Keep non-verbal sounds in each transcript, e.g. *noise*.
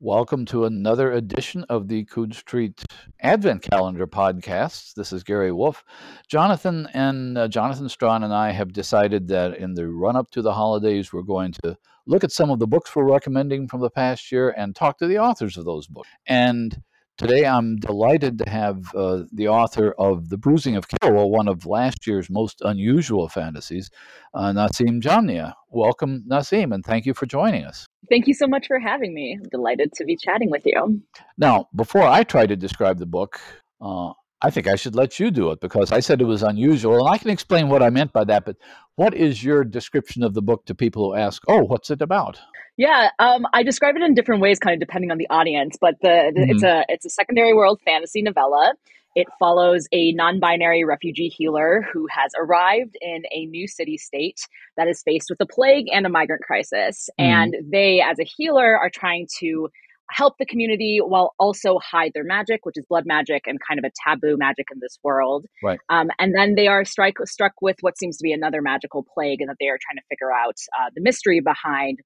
Welcome to another edition of the Coode Street Advent Calendar podcast. This is Gary Wolfe. Jonathan and uh, Jonathan Strahan and I have decided that in the run up to the holidays, we're going to look at some of the books we're recommending from the past year and talk to the authors of those books. And Today, I'm delighted to have uh, the author of The Bruising of Qilwa, one of last year's most unusual fantasies, uh, Naseem Jamnia. Welcome, Naseem, and thank you for joining us. Thank you so much for having me. I'm delighted to be chatting with you. Now, before I try to describe the book, uh, I think I should let you do it because I said it was unusual, and I can explain what I meant by that. But what is your description of the book to people who ask, "Oh, what's it about?" Yeah, um, I describe it in different ways, kind of depending on the audience. But the, the mm-hmm. it's a it's a secondary world fantasy novella. It follows a non-binary refugee healer who has arrived in a new city state that is faced with a plague and a migrant crisis, mm-hmm. and they, as a healer, are trying to help the community while also hide their magic, which is blood magic and kind of a taboo magic in this world. Right. Um, and then they are strike, struck with what seems to be another magical plague, and that they are trying to figure out uh, the mystery behind.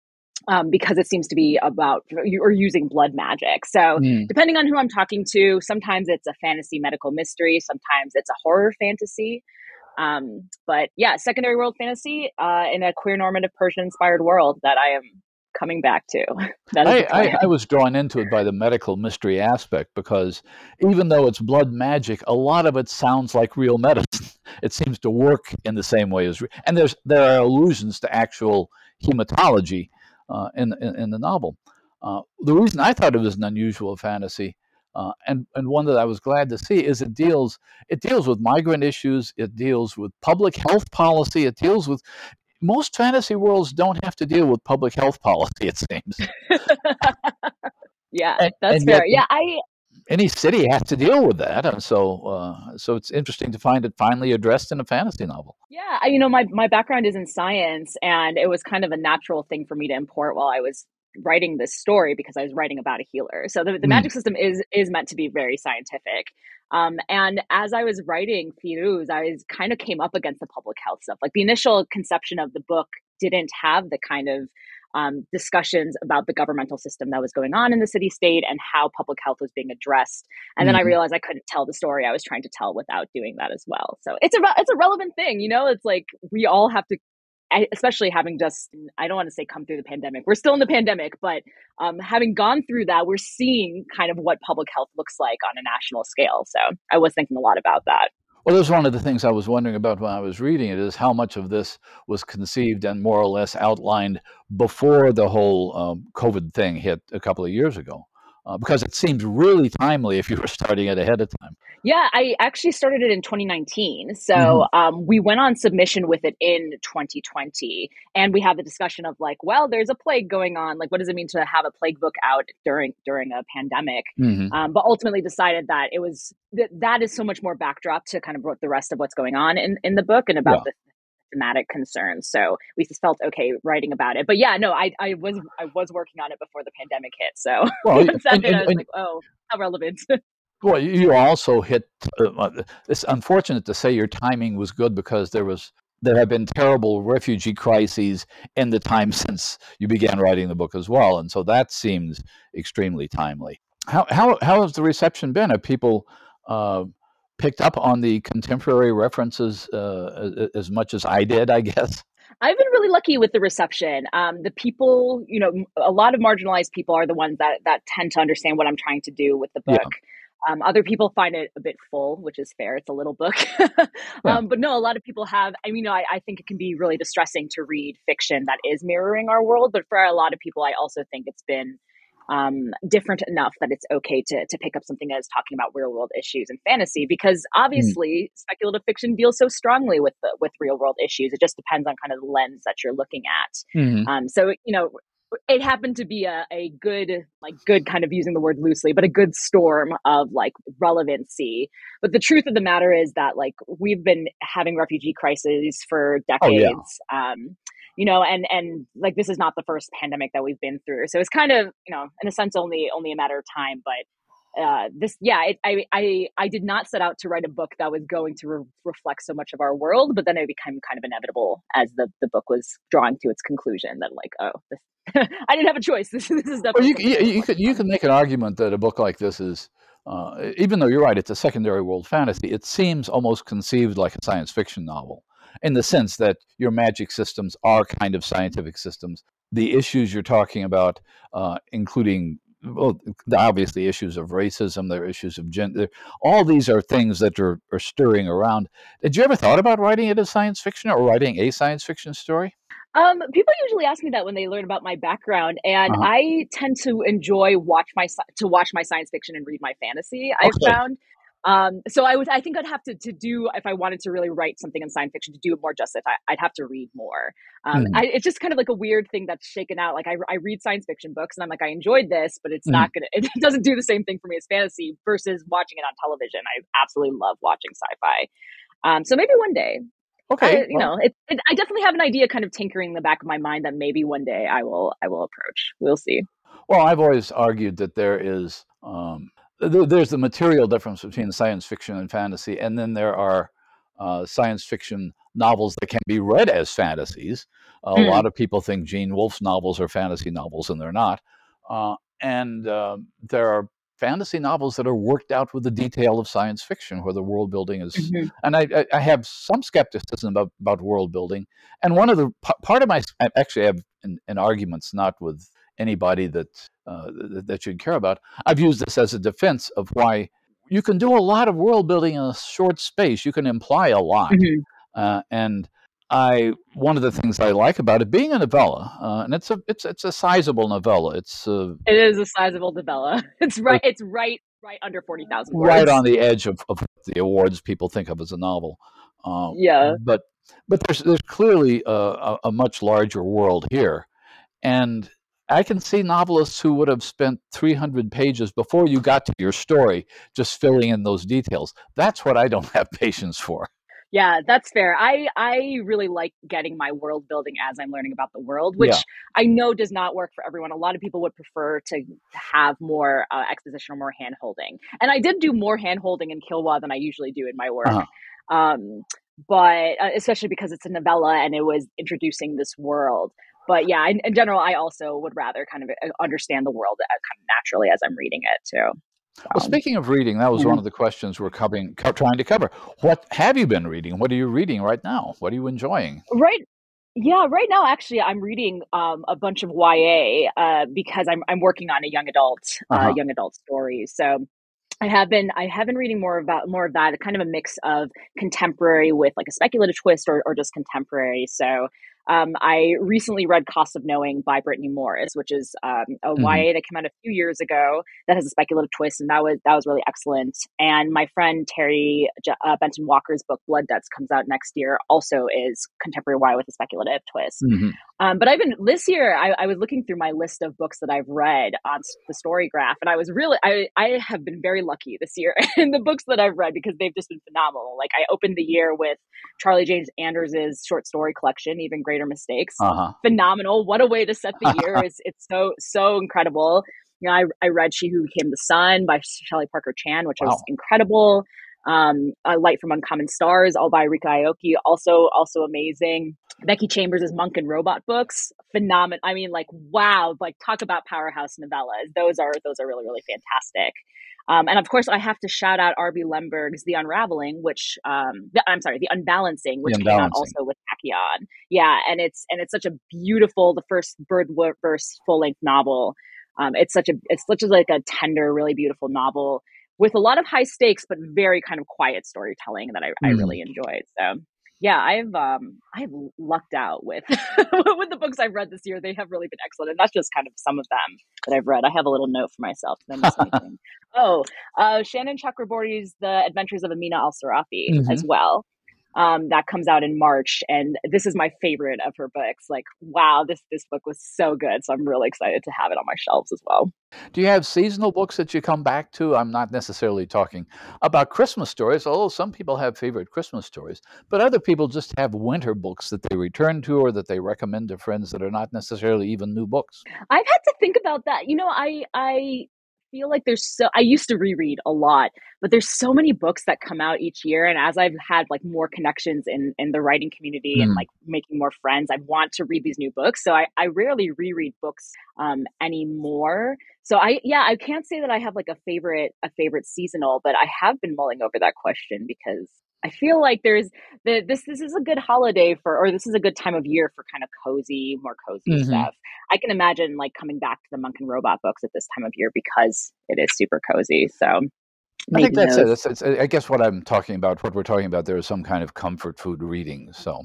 Um, because it seems to be about or using blood magic. So, mm. depending on who I'm talking to, sometimes it's a fantasy medical mystery, sometimes it's a horror fantasy. Um, but yeah, secondary world fantasy uh, in a queer normative Persian inspired world that I am coming back to. *laughs* I, I, I, was drawn into it by the medical mystery aspect because even though it's blood magic, a lot of it sounds like real medicine. *laughs* It seems to work in the same way as, and there's there are allusions to actual hematology in, in, in the novel. Uh, the reason I thought it was an unusual fantasy. Uh, and and one that I was glad to see is it deals it deals with migrant issues, it deals with public health policy, it deals with most fantasy worlds don't have to deal with public health policy. It seems. *laughs* yeah, and, that's and fair. yeah, I. Any city has to deal with that, and so uh, so it's interesting to find it finally addressed in a fantasy novel. Yeah, you know, my my background is in science, and it was kind of a natural thing for me to import while I was writing this story because I was writing about a healer. So the, the mm. magic system is is meant to be very scientific. Um, and as I was writing Firuz, I was, kind of came up against the public health stuff. Like the initial conception of the book didn't have the kind of um, discussions about the governmental system that was going on in the city state and how public health was being addressed. And mm-hmm. then I mm-hmm. realized I couldn't tell the story I was trying to tell without doing that as well. So it's a it's a relevant thing, you know. It's like we all have to especially having just i don't want to say come through the pandemic we're still in the pandemic but um, having gone through that we're seeing kind of what public health looks like on a national scale so i was thinking a lot about that well, that's one of the things I was wondering about when I was reading it is how much of this was conceived and more or less outlined before the whole um, COVID thing hit a couple of years ago uh, because it seems really timely if you were starting it ahead of time. Yeah, I actually started it in 2019. So mm-hmm. um, we went on submission with it in 2020. And we had the discussion of like, well, there's a plague going on. Like, what does it mean to have a plague book out during during a pandemic? Mm-hmm. Um, but ultimately decided that it was that that is so much more backdrop to kind of the rest of what's going on in, in the book and about yeah. the thematic concerns. So we just felt okay writing about it. But yeah, no, I, I was I was working on it before the pandemic hit. So well, *laughs* and, and, I was and, like, oh, how relevant. well, you also hit. Uh, it's unfortunate to say your timing was good because there was there have been terrible refugee crises in the time *laughs* since you began writing the book as well, and so that seems extremely timely. How how how has the reception been? Have people uh, picked up on the contemporary references uh, as much as I did, I guess. I've been really lucky with the reception. Um, the people, you know, a lot of marginalized people are the ones that that tend to understand what I'm trying to do with the book. Yeah. Um, other people find it a bit full, which is fair. It's a little book. *laughs* yeah. um, but no, a lot of people have. I mean, you know, I, I, think it can be really distressing to read fiction that is mirroring our world. But for a lot of people, I also think it's been um, different enough that it's okay to to pick up something that is talking about real world issues and fantasy because obviously mm. speculative fiction deals so strongly with the with real world issues. It just depends on kind of the lens that you're looking at. Mm. Um, so you know. It happened to be a, a good, like good kind of using the word loosely, but a good storm of like relevancy. But the truth of the matter is that like we've been having refugee crises for decades. Oh, yeah. um, you know, and and like this is not the first pandemic that we've been through, so it's kind of you know in a sense only only a matter of time, but. Uh, this, yeah, it, I, I, I did not set out to write a book that was going to re- reflect so much of our world, but then it became kind of inevitable as the, the book was drawing to its conclusion that like, oh, this, *laughs* I didn't have a choice. *laughs* This, this is definitely. Well, you, you, you, could you can make an argument that a book like this is, uh, even though you're right, it's a secondary world fantasy. It seems almost conceived like a science fiction novel, in the sense that your magic systems are kind of scientific systems. The issues you're talking about, uh, including well, obviously issues of racism, there are issues of gender. All these are things that are, are stirring around. Did you ever thought about writing it as science fiction or writing a science fiction story? Um, people usually ask me that when they learn about my background, and uh-huh. I tend to enjoy watch my to watch my science fiction and read my fantasy. I've found um, so I would, I think I'd have to, to do, if I wanted to really write something in science fiction to do it more justice, I, would have to read more. Um, mm. I, it's just kind of like a weird thing that's shaken out. Like I, I read science fiction books and I'm like, I enjoyed this, but it's mm. not going *laughs* to, it doesn't do the same thing for me as fantasy versus watching it on television. I absolutely love watching sci-fi. Um, so maybe one day, Okay. I, you well. know, it, it, I definitely have an idea kind of tinkering in the back of my mind that maybe one day I will, I will approach. We'll see. Well, I've always argued that there is, um, there's the material difference between science fiction and fantasy, and then there are uh, science fiction novels that can be read as fantasies. A mm. lot of people think Gene Wolfe's novels are fantasy novels, and they're not. Uh, and uh, there are fantasy novels that are worked out with the detail of science fiction, where the world building is. Mm-hmm. And I, I, have some skepticism about, about world building. And one of the part of my actually, I have an, an arguments not with anybody that uh, that you'd care about. I've used this as a defense of why you can do a lot of world building in a short space. You can imply a lot, mm-hmm. uh, and I one of the things I like about it being a novella, uh, and it's a it's it's a sizable novella. It's uh, it is a sizable novella. *laughs* It's right. It's right right under forty thousand. Right on the edge of, of the awards people think of as a novel. Um, yeah, but but there's there's clearly a, a, a much larger world here, and I can see novelists who would have spent 300 pages before you got to your story just filling in those details. That's what I don't *laughs* have patience for. Yeah, that's fair. I I really like getting my world building as I'm learning about the world, which yeah. I know does not work for everyone. A lot of people would prefer to have more uh, exposition or more hand holding, and I did do more hand holding in Qilwa than I usually do in my work. Uh-huh. Um, but uh, especially because it's a novella and it was introducing this world but yeah, in, in, general, I also would rather kind of uh, understand the world uh, kind of naturally as I'm reading it too. Well, speaking of reading, that was yeah. one of the questions we're covering, co- trying to cover. What have you been reading? What are you reading right now? What are you enjoying? Right. Yeah, right now actually I'm reading um, a bunch of YA uh, because I'm I'm working on a young adult uh, uh-huh. young adult story. So I have been I have been reading more about more of that, kind of a mix of contemporary with like a speculative twist or, or just contemporary. So um, I recently read Cost of Knowing by Brittney Morris, which is um, a mm-hmm. YA that came out a few years ago that has a speculative twist, and that was that was really excellent. And my friend Terry uh, Benton Walker's book Blood Debts comes out next year, also is contemporary YA with a speculative twist. Mm-hmm. Um, but I've been this year. I, I, was looking through my list of books that I've read on the Story Graph, and I was really I I have been very lucky this year *laughs* in the books that I've read because they've just been phenomenal. Like I opened the year with Charlie Jane Anders's short story collection, Even Greater Mistakes. Uh-huh. Phenomenal! What a way to set the *laughs* year! it's it's so so incredible. You know, I I read She Who Became the Sun by Shelley Parker Chan, which wow. was incredible um, a Light from Uncommon Stars, all by Ryka Aoki, also also amazing. Becky Chambers' Monk and Robot books, phenomenal. I mean, like wow, like talk about powerhouse novellas. Those are those are really really fantastic. Um, and of course, I have to shout out R.B. Lemberg's The Unraveling, which um, the, I'm sorry, The Unbalancing, which the Unbalancing. came out also with Tachyon. Yeah, and it's and it's such a beautiful, the first bird verse full length novel. Um, it's such a it's such a like a tender, really beautiful novel with a lot of high stakes but very kind of quiet storytelling that I, mm. I really enjoyed. So yeah, I've um I've lucked out with *laughs* with the books I've read this year. They have really been excellent, and that's just kind of some of them that I've read. I have a little note for myself. *laughs* oh, uh, Shannon Chakraborty's The Adventures of Amina Al Sirafi mm-hmm. as well um, that comes out in March, and this is my favorite of her books. Like, wow, this this book was so good, so I'm really excited to have it on my shelves as well. Do you have seasonal books that you come back to? I'm not necessarily talking about Christmas stories, although some people have favorite Christmas stories, but other people just have winter books that they return to or that they recommend to friends that are not necessarily even new books. I've had to think about that. You know, I I feel like there's so I used to reread a lot, but there's so many books that come out each year and as I've had like more connections in in the writing community mm. and hmm. like making more friends, I want to read these new books. So I I rarely reread books um anymore. So I yeah, I can't say that I have like a favorite a favorite seasonal, but I have been mulling over that question because I feel like there's the, this this is a good holiday for or this is a good time of year for kind of cozy, more cozy mm-hmm. stuff. I can imagine like coming back to the Monk and Robot books at this time of year because it is super cozy. So I think that's it. That's, I guess what I'm talking about, what we're talking about, there is some kind of comfort food reading. So,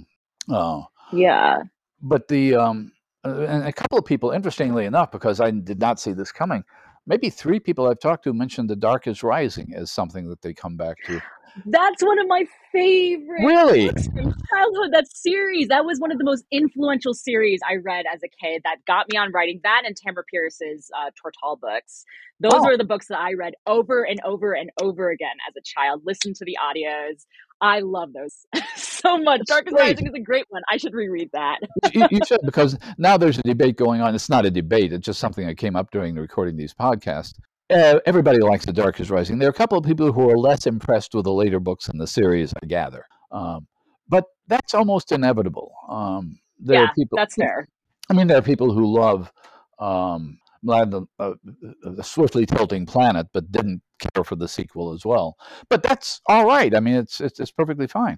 uh, yeah. But the um, uh, and a couple of people, interestingly enough, because I did not see this coming, maybe three people I've talked to mentioned The Dark is Rising as something that they come back to. That's one of my favorite really books from childhood. That series that was one of the most influential series I read as a kid. That got me on writing. That and Tamora Pierce's uh, Tortall books. Those oh. were the books that I read over and over and over again as a child. Listened to the audios. I love those *laughs* so much. That's Dark is Rising is a great one. I should reread that. you, you, should *laughs* because now there's a debate going on. It's not a debate. It's just something that came up during the recording of these podcasts uh, everybody likes The Dark is Rising. There are a couple of people who are less impressed with the later books in the series, I gather. Um, but that's almost inevitable. Um, there yeah, are people, that's fair. I mean, there are people who love um, the, uh, swiftly tilting planet, but didn't care for the sequel as well. But that's all right. I mean, it's it's, it's perfectly fine.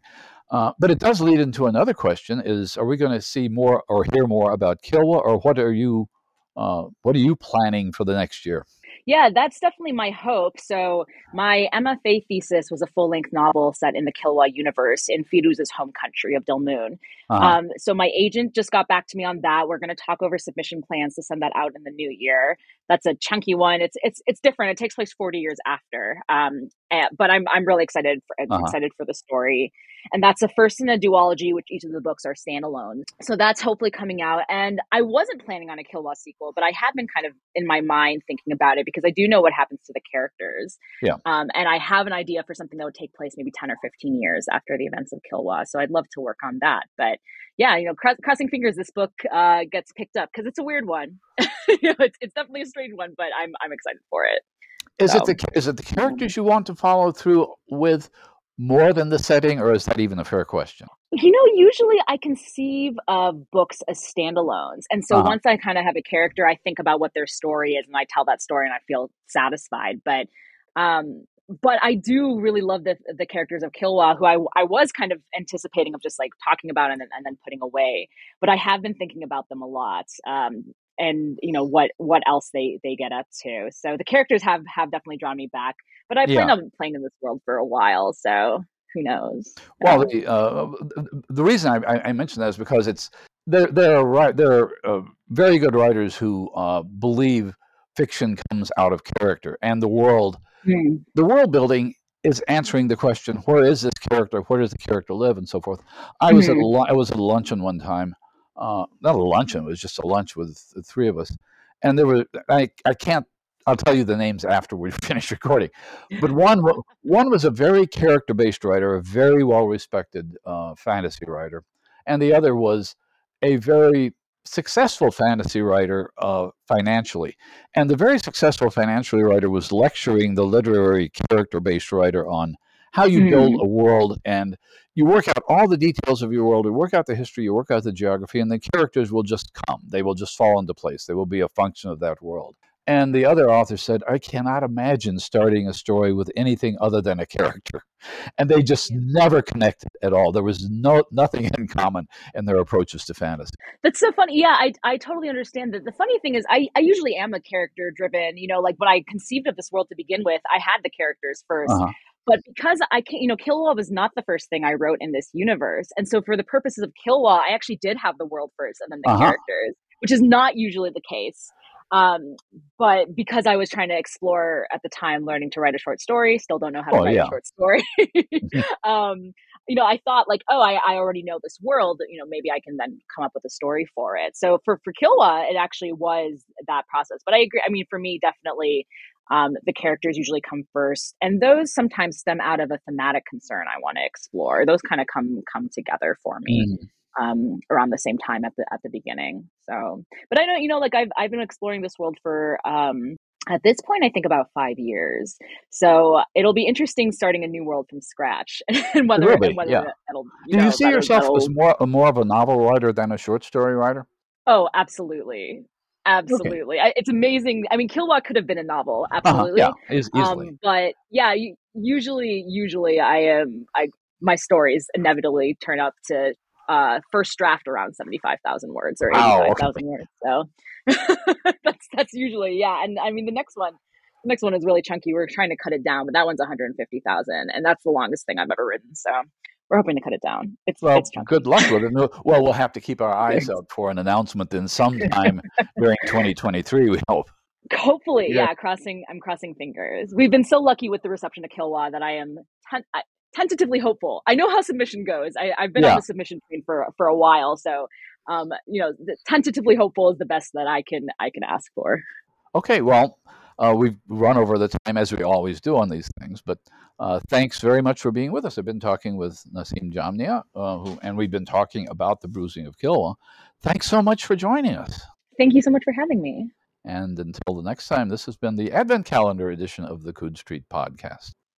Uh, but it does lead into another question: Is are we going to see more or hear more about Qilwa, or what are you uh, what are you planning for the next year? Yeah, that's definitely my hope. So, my MFA thesis was a full length novel set in the Qilwa universe in Firuz's home country of Dilmun. Uh-huh. Um, so, my agent just got back to me on that. We're going to talk over submission plans to send that out in the new year. That's a chunky one. It's it's it's different. It takes place 40 years after. Um, and, but I'm I'm really excited for uh-huh. excited for the story. And that's the first in a duology, which each of the books are standalone. So that's hopefully coming out. And I wasn't planning on a Qilwa sequel, but I have been kind of in my mind thinking about it because I do know what happens to the characters. Yeah. Um, and I have an idea for something that would take place maybe 10 or 15 years after the events of Qilwa. So I'd love to work on that. But yeah, you know, cross, crossing fingers this book uh, gets picked up because it's a weird one. *laughs* you know, it's, it's definitely a strange one, but I'm, I'm excited for it. Is it the is it the characters you want to follow through with, more than the setting, or is that even a fair question? You know, usually I conceive of books as standalones. And so uh-huh. once I kind of have a character, I think about what their story is and I tell that story and I feel satisfied. But um but I do really love the the characters of Qilwa, who I I was kind of anticipating of just like talking about and, then and then putting away. But I have been thinking about them a lot. Um, and you know what what else they they get up to. So the characters have have definitely drawn me back. But I plan yeah. on playing in this world for a while, so who knows? Well, the, uh, the reason I, I mention that is because it's there. There are there are uh, very good writers who uh, believe fiction comes out of character, and the world, mm. the world building is answering the question: Where is this character? Where does the character live, and so forth. I was mm-hmm. at a, I was at luncheon one time, uh, not a luncheon; it was just a lunch with the three of us, and there were I I can't I'll tell you the names after we *laughs* finish recording. But one one was a very character based writer, a very well respected uh, fantasy writer, and the other was a very successful fantasy writer uh, financially. And the very successful financially writer was lecturing the literary character based writer on how you mm. build a world and you work out all the details of your world, you work out the history, you work out the geography, and the characters will just come. They will just fall into place. They will be a function of that world. And the other author said, I cannot imagine starting a story with anything other than a character. And they just never connected at all. There was no nothing in common in their approaches to fantasy. That's so funny. Yeah, I, I totally understand that. The funny thing is I, I usually am a character driven, you know, like when I conceived of this world to begin with, I had the characters 1st uh-huh. But because I can't, you know, Qilwa was not the first thing I wrote in this universe, and so for the purposes of Qilwa, I actually did have the world first and then the uh-huh. characters, which is not usually the case. Um, but because I was trying to explore at the time learning to write a short story, still don't know how to oh, write yeah. a short story. *laughs* um, you know, I thought like, oh, I, I already know this world. You know, maybe I can then come up with a story for it. So for for Qilwa, it actually was that process. But I agree. I mean, for me, definitely, um, the characters usually come first, and those sometimes stem out of a thematic concern I want to explore. Those kind of come come together for me. Mm um, around the same time at the at the beginning. So, but I know you know like I've I've been exploring this world for um, At this point, I think about five years. So it'll be interesting starting a new world from scratch, *laughs* and whether, Really? and whether Yeah. that- that'll. You Do know, you see yourself as more more of a novel writer than a short story writer? Oh, absolutely, absolutely. I, it's amazing. I mean, Qilwa could have been a novel, Uh-huh. absolutely. Yeah, eas- easily. Um, but yeah, you, usually, usually I am. I my stories inevitably turn up to uh, first draft around seventy five thousand words or eighty Wow, okay. words. So *laughs* that's that's usually yeah. And I mean, the next one, the next one is really chunky. We're trying to cut it down, but that one's one hundred fifty thousand, and that's the longest thing I've ever written. So we're hoping to cut it down. It's Well, it's good luck with it. Well, we'll have to keep our eyes out for an announcement in sometime during 2023. We hope. Hopefully, Yeah. yeah. Crossing, I'm crossing fingers. We've been so lucky with the reception to Qilwa that I am ten- I, tentatively hopeful. I know how submission goes. I, I've been Yeah. on the submission train for for a while, so um, you know, the, tentatively hopeful is the best that I can I can ask for. Okay, well, uh, we've run over the time as we always do on these things, but uh, thanks very much for being with us. I've been talking with Naseem Jamnia, uh, who, and we've been talking about the bruising of Qilwa. Thanks so much for joining us. Thank you so much for having me. And until the next time, this has been the Advent Calendar edition of the Coode Street Podcast.